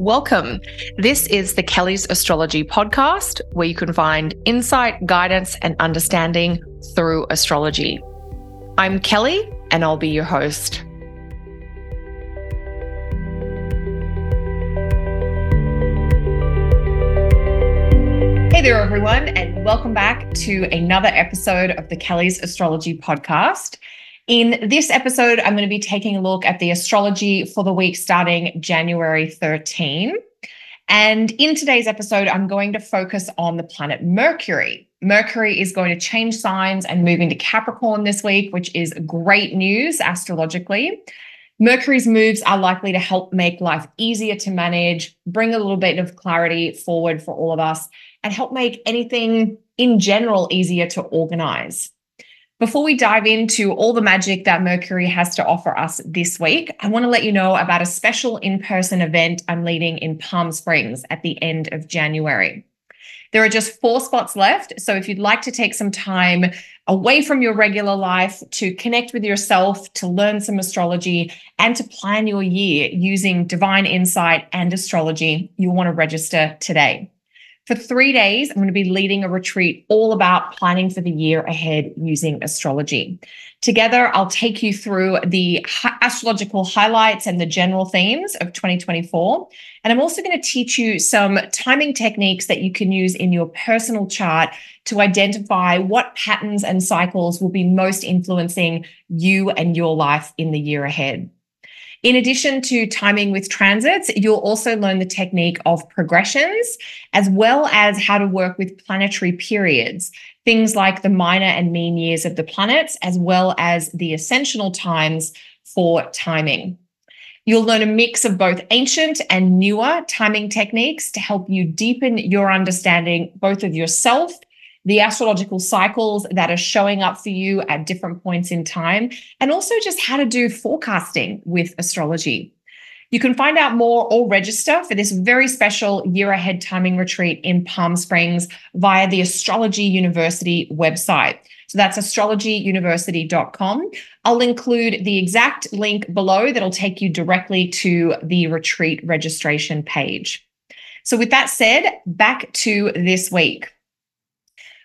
welcome. This is the Kelly's Astrology podcast, where you can find insight, guidance, and understanding through astrology. I'm Kelly, and I'll be your host. Hey there, everyone, and welcome back to another episode of the Kelly's Astrology podcast. In this episode, I'm going to be taking a look at the astrology for the week starting January 13. And in today's episode, I'm going to focus on the planet Mercury. Mercury is going to change signs and move into Capricorn this week, which is great news astrologically. Mercury's moves are likely to help make life easier to manage, bring a little bit of clarity forward for all of us, and help make anything in general easier to organize. Before we dive into all the magic that Mercury has to offer us this week, I want to let you know about a special in person event I'm leading in Palm Springs at the end of January. There are just four spots left. So if you'd like to take some time away from your regular life to connect with yourself, to learn some astrology, and to plan your year using divine insight and astrology, you'll want to register today. For three days, I'm going to be leading a retreat all about planning for the year ahead using astrology. Together, I'll take you through the astrological highlights and the general themes of 2024. And I'm also going to teach you some timing techniques that you can use in your personal chart to identify what patterns and cycles will be most influencing you and your life in the year ahead. In addition to timing with transits, you'll also learn the technique of progressions, as well as how to work with planetary periods, things like the minor and mean years of the planets, as well as the ascensional times for timing. You'll learn a mix of both ancient and newer timing techniques to help you deepen your understanding both of yourself the astrological cycles that are showing up for you at different points in time, and also just how to do forecasting with astrology. You can find out more or register for this very special year ahead timing retreat in Palm Springs via the Astrology University website. So that's astrologyuniversity.com. I'll include the exact link below that'll take you directly to the retreat registration page. So, with that said, back to this week.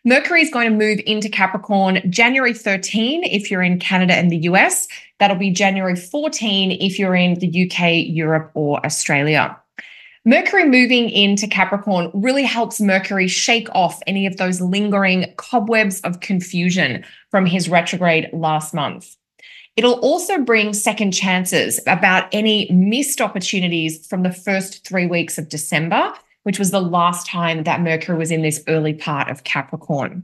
Mercury is going to move into Capricorn January 13 if you're in Canada and the US. That'll be January 14 if you're in the UK, Europe, or Australia. Mercury moving into Capricorn really helps Mercury shake off any of those lingering cobwebs of confusion from his retrograde last month. It'll also bring second chances about any missed opportunities from the first three weeks of December which was the last time that Mercury was in this early part of Capricorn.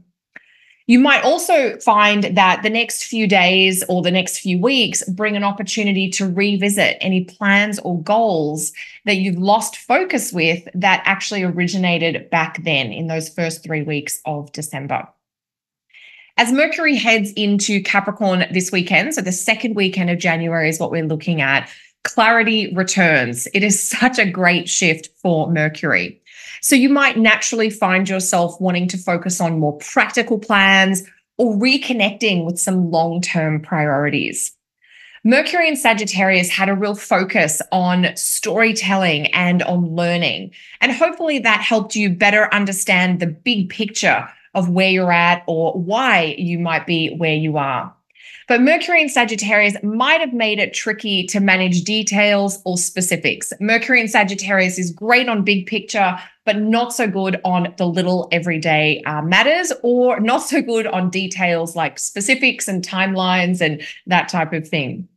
You might also find that the next few days or the next few weeks bring an opportunity to revisit any plans or goals that you've lost focus with that actually originated back then in those first three weeks of December. As Mercury heads into Capricorn this weekend, so the second weekend of January is what we're looking at, clarity returns. It is such a great shift for Mercury. So you might naturally find yourself wanting to focus on more practical plans or reconnecting with some long term priorities. Mercury and Sagittarius had a real focus on storytelling and on learning. And hopefully that helped you better understand the big picture of where you're at or why you might be where you are. But Mercury in Sagittarius might have made it tricky to manage details or specifics. Mercury in Sagittarius is great on big picture, but not so good on the little everyday uh, matters or not so good on details like specifics and timelines and that type of thing.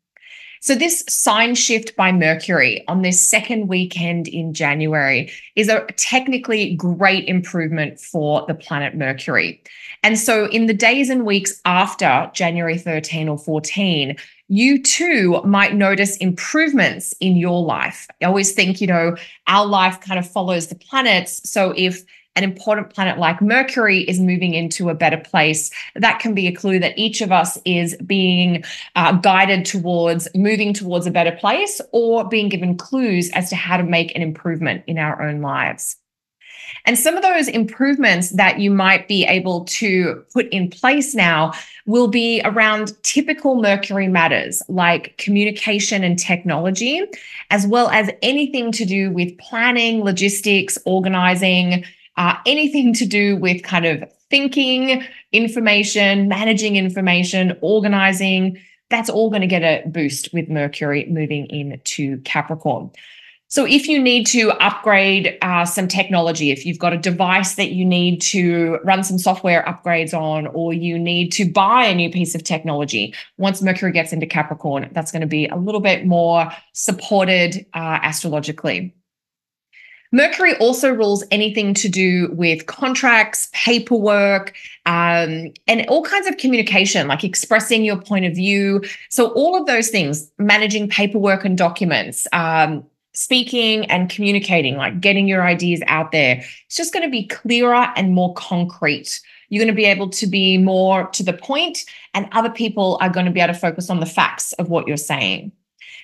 So, this sign shift by Mercury on this second weekend in January is a technically great improvement for the planet Mercury. And so, in the days and weeks after January 13 or 14, you too might notice improvements in your life. I always think, you know, our life kind of follows the planets. So, if an important planet like Mercury is moving into a better place, that can be a clue that each of us is being uh, guided towards moving towards a better place or being given clues as to how to make an improvement in our own lives. And some of those improvements that you might be able to put in place now will be around typical Mercury matters like communication and technology, as well as anything to do with planning, logistics, organizing, uh, anything to do with kind of thinking, information, managing information, organizing. That's all going to get a boost with Mercury moving into Capricorn. So, if you need to upgrade uh, some technology, if you've got a device that you need to run some software upgrades on, or you need to buy a new piece of technology, once Mercury gets into Capricorn, that's going to be a little bit more supported uh, astrologically. Mercury also rules anything to do with contracts, paperwork, um, and all kinds of communication, like expressing your point of view. So, all of those things, managing paperwork and documents, um, speaking and communicating, like getting your ideas out there, it's just going to be clearer and more concrete. You're going to be able to be more to the point, and other people are going to be able to focus on the facts of what you're saying.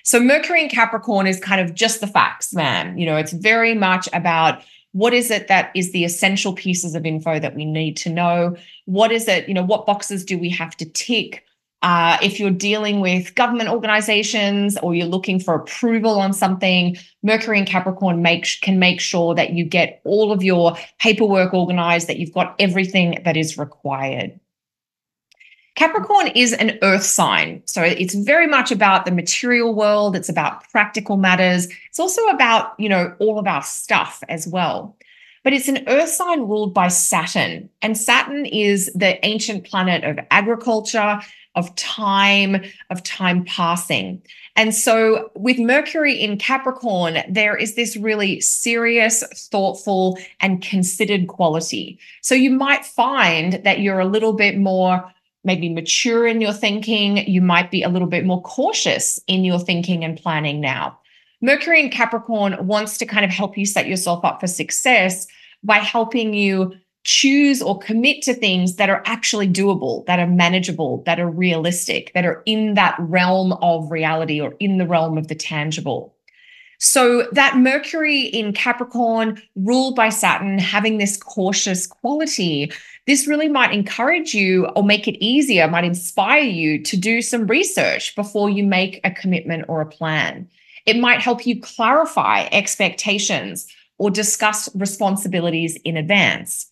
So Mercury in Capricorn is kind of just the facts, man. You know, it's very much about what is it that is the essential pieces of info that we need to know? What is it, you know, what boxes do we have to tick? Uh, if you're dealing with government organizations or you're looking for approval on something, Mercury and Capricorn make, can make sure that you get all of your paperwork organized, that you've got everything that is required. Capricorn is an earth sign. So it's very much about the material world. It's about practical matters. It's also about, you know, all of our stuff as well. But it's an earth sign ruled by Saturn. And Saturn is the ancient planet of agriculture, of time, of time passing. And so with Mercury in Capricorn, there is this really serious, thoughtful, and considered quality. So you might find that you're a little bit more maybe mature in your thinking. You might be a little bit more cautious in your thinking and planning now. Mercury in Capricorn wants to kind of help you set yourself up for success by helping you choose or commit to things that are actually doable, that are manageable, that are realistic, that are in that realm of reality or in the realm of the tangible. So that Mercury in Capricorn, ruled by Saturn, having this cautious quality, this really might encourage you or make it easier, might inspire you to do some research before you make a commitment or a plan. It might help you clarify expectations or discuss responsibilities in advance.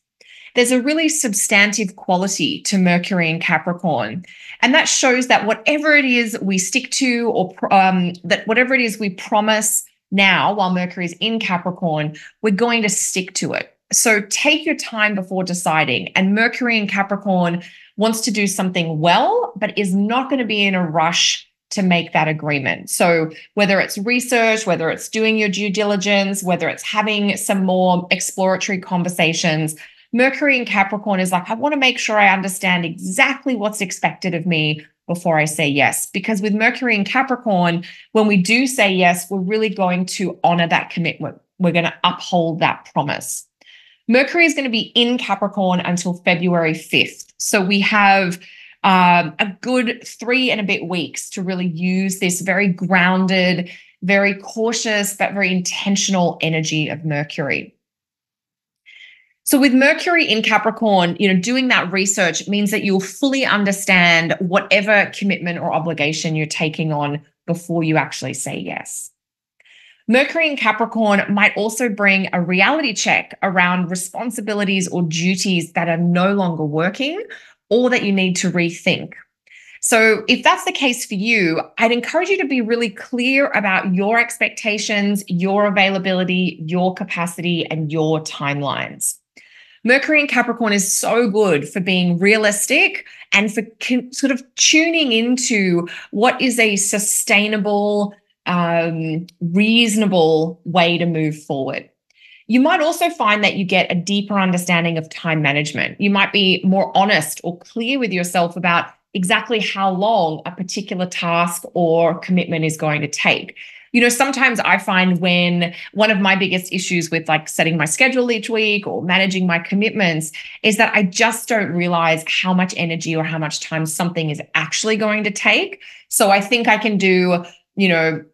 There's a really substantive quality to Mercury and Capricorn. And that shows that whatever it is we stick to, or um, that whatever it is we promise now while Mercury is in Capricorn, we're going to stick to it. So take your time before deciding. And Mercury in Capricorn wants to do something well, but is not going to be in a rush to make that agreement. So, whether it's research, whether it's doing your due diligence, whether it's having some more exploratory conversations, Mercury in Capricorn is like, I want to make sure I understand exactly what's expected of me before I say yes. Because with Mercury in Capricorn, when we do say yes, we're really going to honor that commitment. We're going to uphold that promise. Mercury is going to be in Capricorn until February 5th. So we have um, a good three and a bit weeks to really use this very grounded, very cautious, but very intentional energy of Mercury. So with Mercury in Capricorn, you know, doing that research means that you'll fully understand whatever commitment or obligation you're taking on before you actually say yes. Mercury in Capricorn might also bring a reality check around responsibilities or duties that are no longer working or that you need to rethink. So, if that's the case for you, I'd encourage you to be really clear about your expectations, your availability, your capacity, and your timelines. Mercury in Capricorn is so good for being realistic and for sort of tuning into what is a sustainable, um, reasonable way to move forward. You might also find that you get a deeper understanding of time management. You might be more honest or clear with yourself about exactly how long a particular task or commitment is going to take. You know, sometimes I find when one of my biggest issues with like setting my schedule each week or managing my commitments is that I just don't realize how much energy or how much time something is actually going to take. So I think I can do, you know,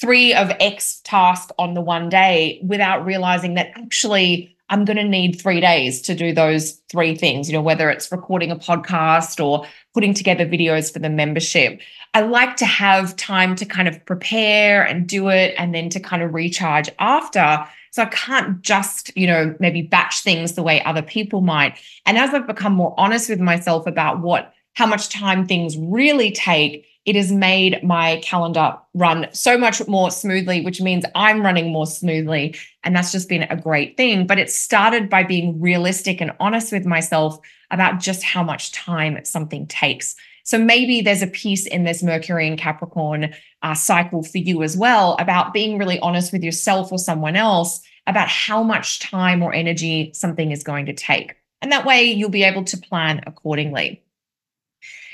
three of X task on the one day without realizing that actually I'm going to need three days to do those three things, you know, whether it's recording a podcast or putting together videos for the membership. I like to have time to kind of prepare and do it and then to kind of recharge after. So I can't just, you know, maybe batch things the way other people might. And as I've become more honest with myself about what, how much time things really take, it has made my calendar run so much more smoothly, which means I'm running more smoothly. And that's just been a great thing. But it started by being realistic and honest with myself about just how much time something takes. So maybe there's a piece in this Mercury and Capricorn uh, cycle for you as well about being really honest with yourself or someone else about how much time or energy something is going to take. And that way you'll be able to plan accordingly.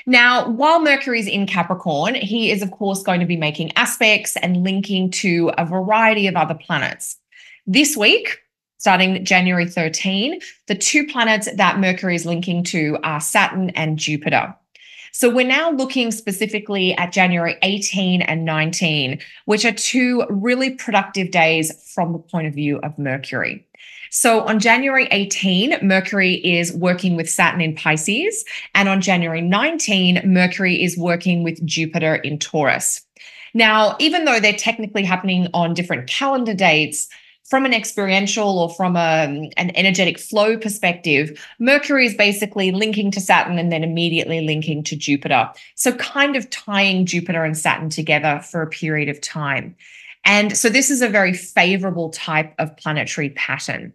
Now, while Mercury is in Capricorn, he is, of course, going to be making aspects and linking to a variety of other planets. This week, starting January 13, the two planets that Mercury is linking to are Saturn and Jupiter. So we're now looking specifically at January 18 and 19, which are two really productive days from the point of view of Mercury. So on January 18, Mercury is working with Saturn in Pisces. And on January 19, Mercury is working with Jupiter in Taurus. Now, even though they're technically happening on different calendar dates, from an experiential or from a, an energetic flow perspective, Mercury is basically linking to Saturn and then immediately linking to Jupiter. So, kind of tying Jupiter and Saturn together for a period of time. And so, this is a very favorable type of planetary pattern.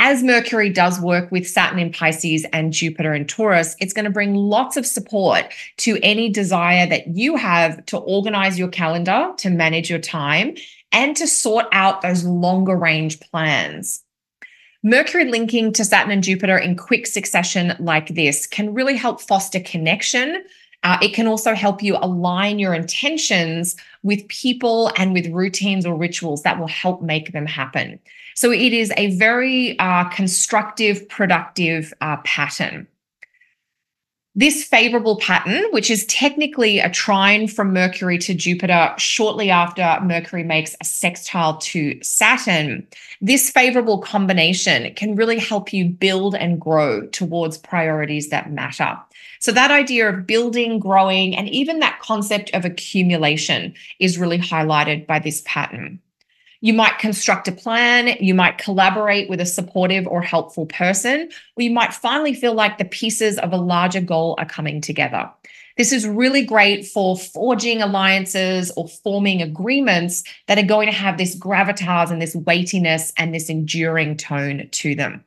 As Mercury does work with Saturn in Pisces and Jupiter in Taurus, it's going to bring lots of support to any desire that you have to organize your calendar, to manage your time, and to sort out those longer range plans. Mercury linking to Saturn and Jupiter in quick succession like this can really help foster connection. Uh, it can also help you align your intentions with people and with routines or rituals that will help make them happen. So it is a very uh, constructive, productive uh, pattern. This favorable pattern, which is technically a trine from Mercury to Jupiter shortly after Mercury makes a sextile to Saturn, this favorable combination can really help you build and grow towards priorities that matter. So, that idea of building, growing, and even that concept of accumulation is really highlighted by this pattern. You might construct a plan, you might collaborate with a supportive or helpful person, or you might finally feel like the pieces of a larger goal are coming together. This is really great for forging alliances or forming agreements that are going to have this gravitas and this weightiness and this enduring tone to them.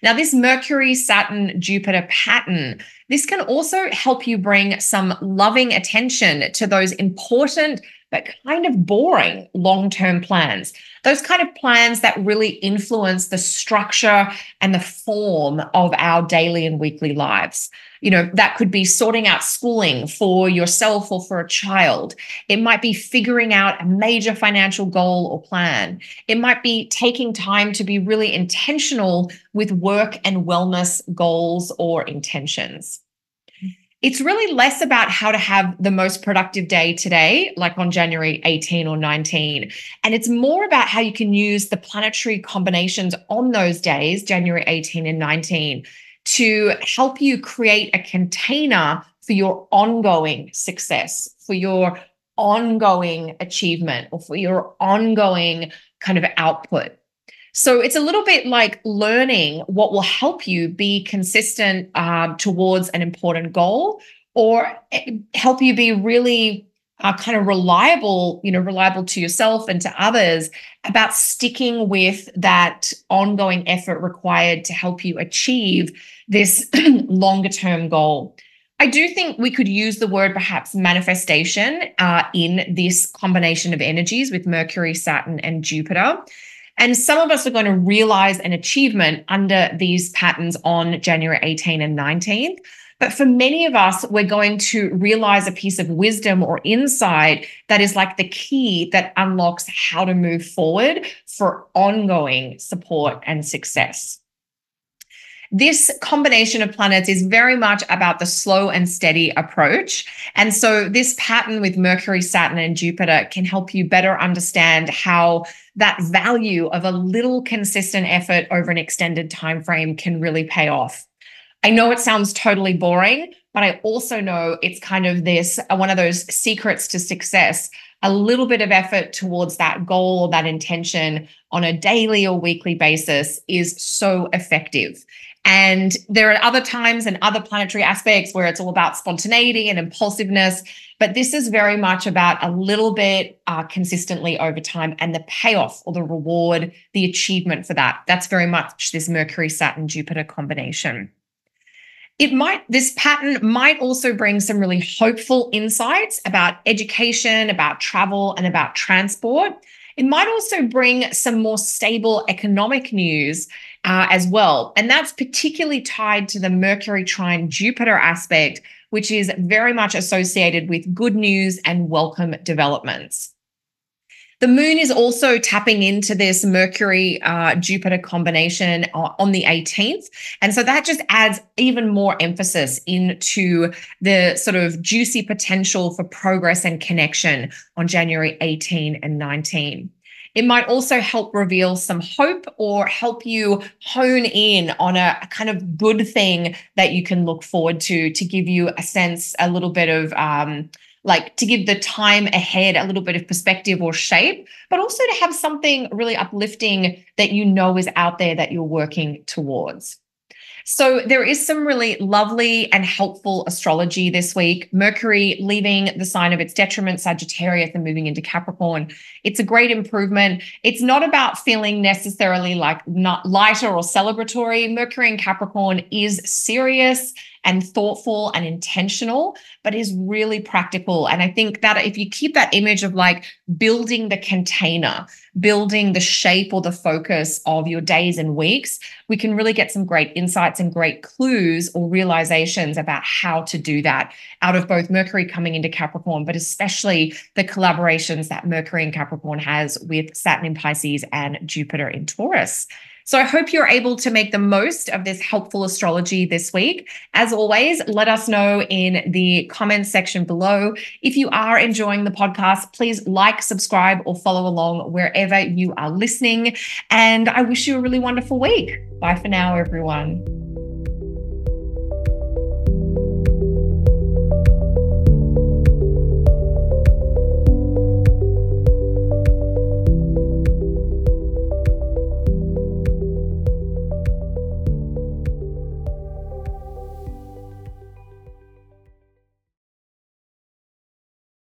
Now, this Mercury, Saturn, Jupiter pattern, this can also help you bring some loving attention to those important but kind of boring long term plans. Those kind of plans that really influence the structure and the form of our daily and weekly lives. You know, that could be sorting out schooling for yourself or for a child. It might be figuring out a major financial goal or plan. It might be taking time to be really intentional with work and wellness goals or intentions it's really less about how to have the most productive day today, like on January 18 or 19. And it's more about how you can use the planetary combinations on those days, January 18 and 19, to help you create a container for your ongoing success, for your ongoing achievement, or for your ongoing kind of output. So it's a little bit like learning what will help you be consistent um, towards an important goal or eh, help you be really uh, kind of reliable, you know, reliable to yourself and to others about sticking with that ongoing effort required to help you achieve this longer term goal. I do think we could use the word perhaps manifestation uh, in this combination of energies with Mercury, Saturn, and Jupiter. And some of us are going to realize an achievement under these patterns on January 18 and 19. But for many of us, we're going to realize a piece of wisdom or insight that is like the key that unlocks how to move forward for ongoing support and success. This combination of planets is very much about the slow and steady approach. And so, this pattern with Mercury, Saturn, and Jupiter can help you better understand how that value of a little consistent effort over an extended time frame can really pay off. I know it sounds totally boring, but I also know it's kind of this uh, one of those secrets to success. A little bit of effort towards that goal or that intention on a daily or weekly basis is so effective. And there are other times and other planetary aspects where it's all about spontaneity and impulsiveness. But this is very much about a little bit uh, consistently over time and the payoff or the reward, the achievement for that. That's very much this Mercury, Saturn, Jupiter combination. It might, this pattern might also bring some really hopeful insights about education, about travel, and about transport. It might also bring some more stable economic news uh, as well. And that's particularly tied to the Mercury trine Jupiter aspect, which is very much associated with good news and welcome developments. The moon is also tapping into this Mercury uh, Jupiter combination on the 18th. And so that just adds even more emphasis into the sort of juicy potential for progress and connection on January 18 and 19. It might also help reveal some hope or help you hone in on a, a, kind of good thing that you can look forward to to give you a sense, a little bit of um, like to give the time ahead a little bit of perspective or shape, but also to have something really uplifting that you know is out there that you're working towards. So there is some really lovely and helpful astrology this week. Mercury leaving the sign of its detriment, Sagittarius, and moving into Capricorn. It's a great improvement. It's not about feeling necessarily like not lighter or celebratory. Mercury in Capricorn is serious and thoughtful and intentional, but is really practical. And I think that if you keep that image of like building the container, building the shape or the focus of your days and weeks, we can really get some great insights and great clues or realizations about how to do that out of both Mercury coming into Capricorn, but especially the collaborations that Mercury and Capricorn has with Saturn in Pisces and Jupiter in Taurus. So I hope you're able to make the most of this helpful astrology this week. As always, let us know in the comments section below. If you are enjoying the podcast, please like, subscribe, or follow along wherever you are listening. And I wish you a really wonderful week. Bye for now, everyone.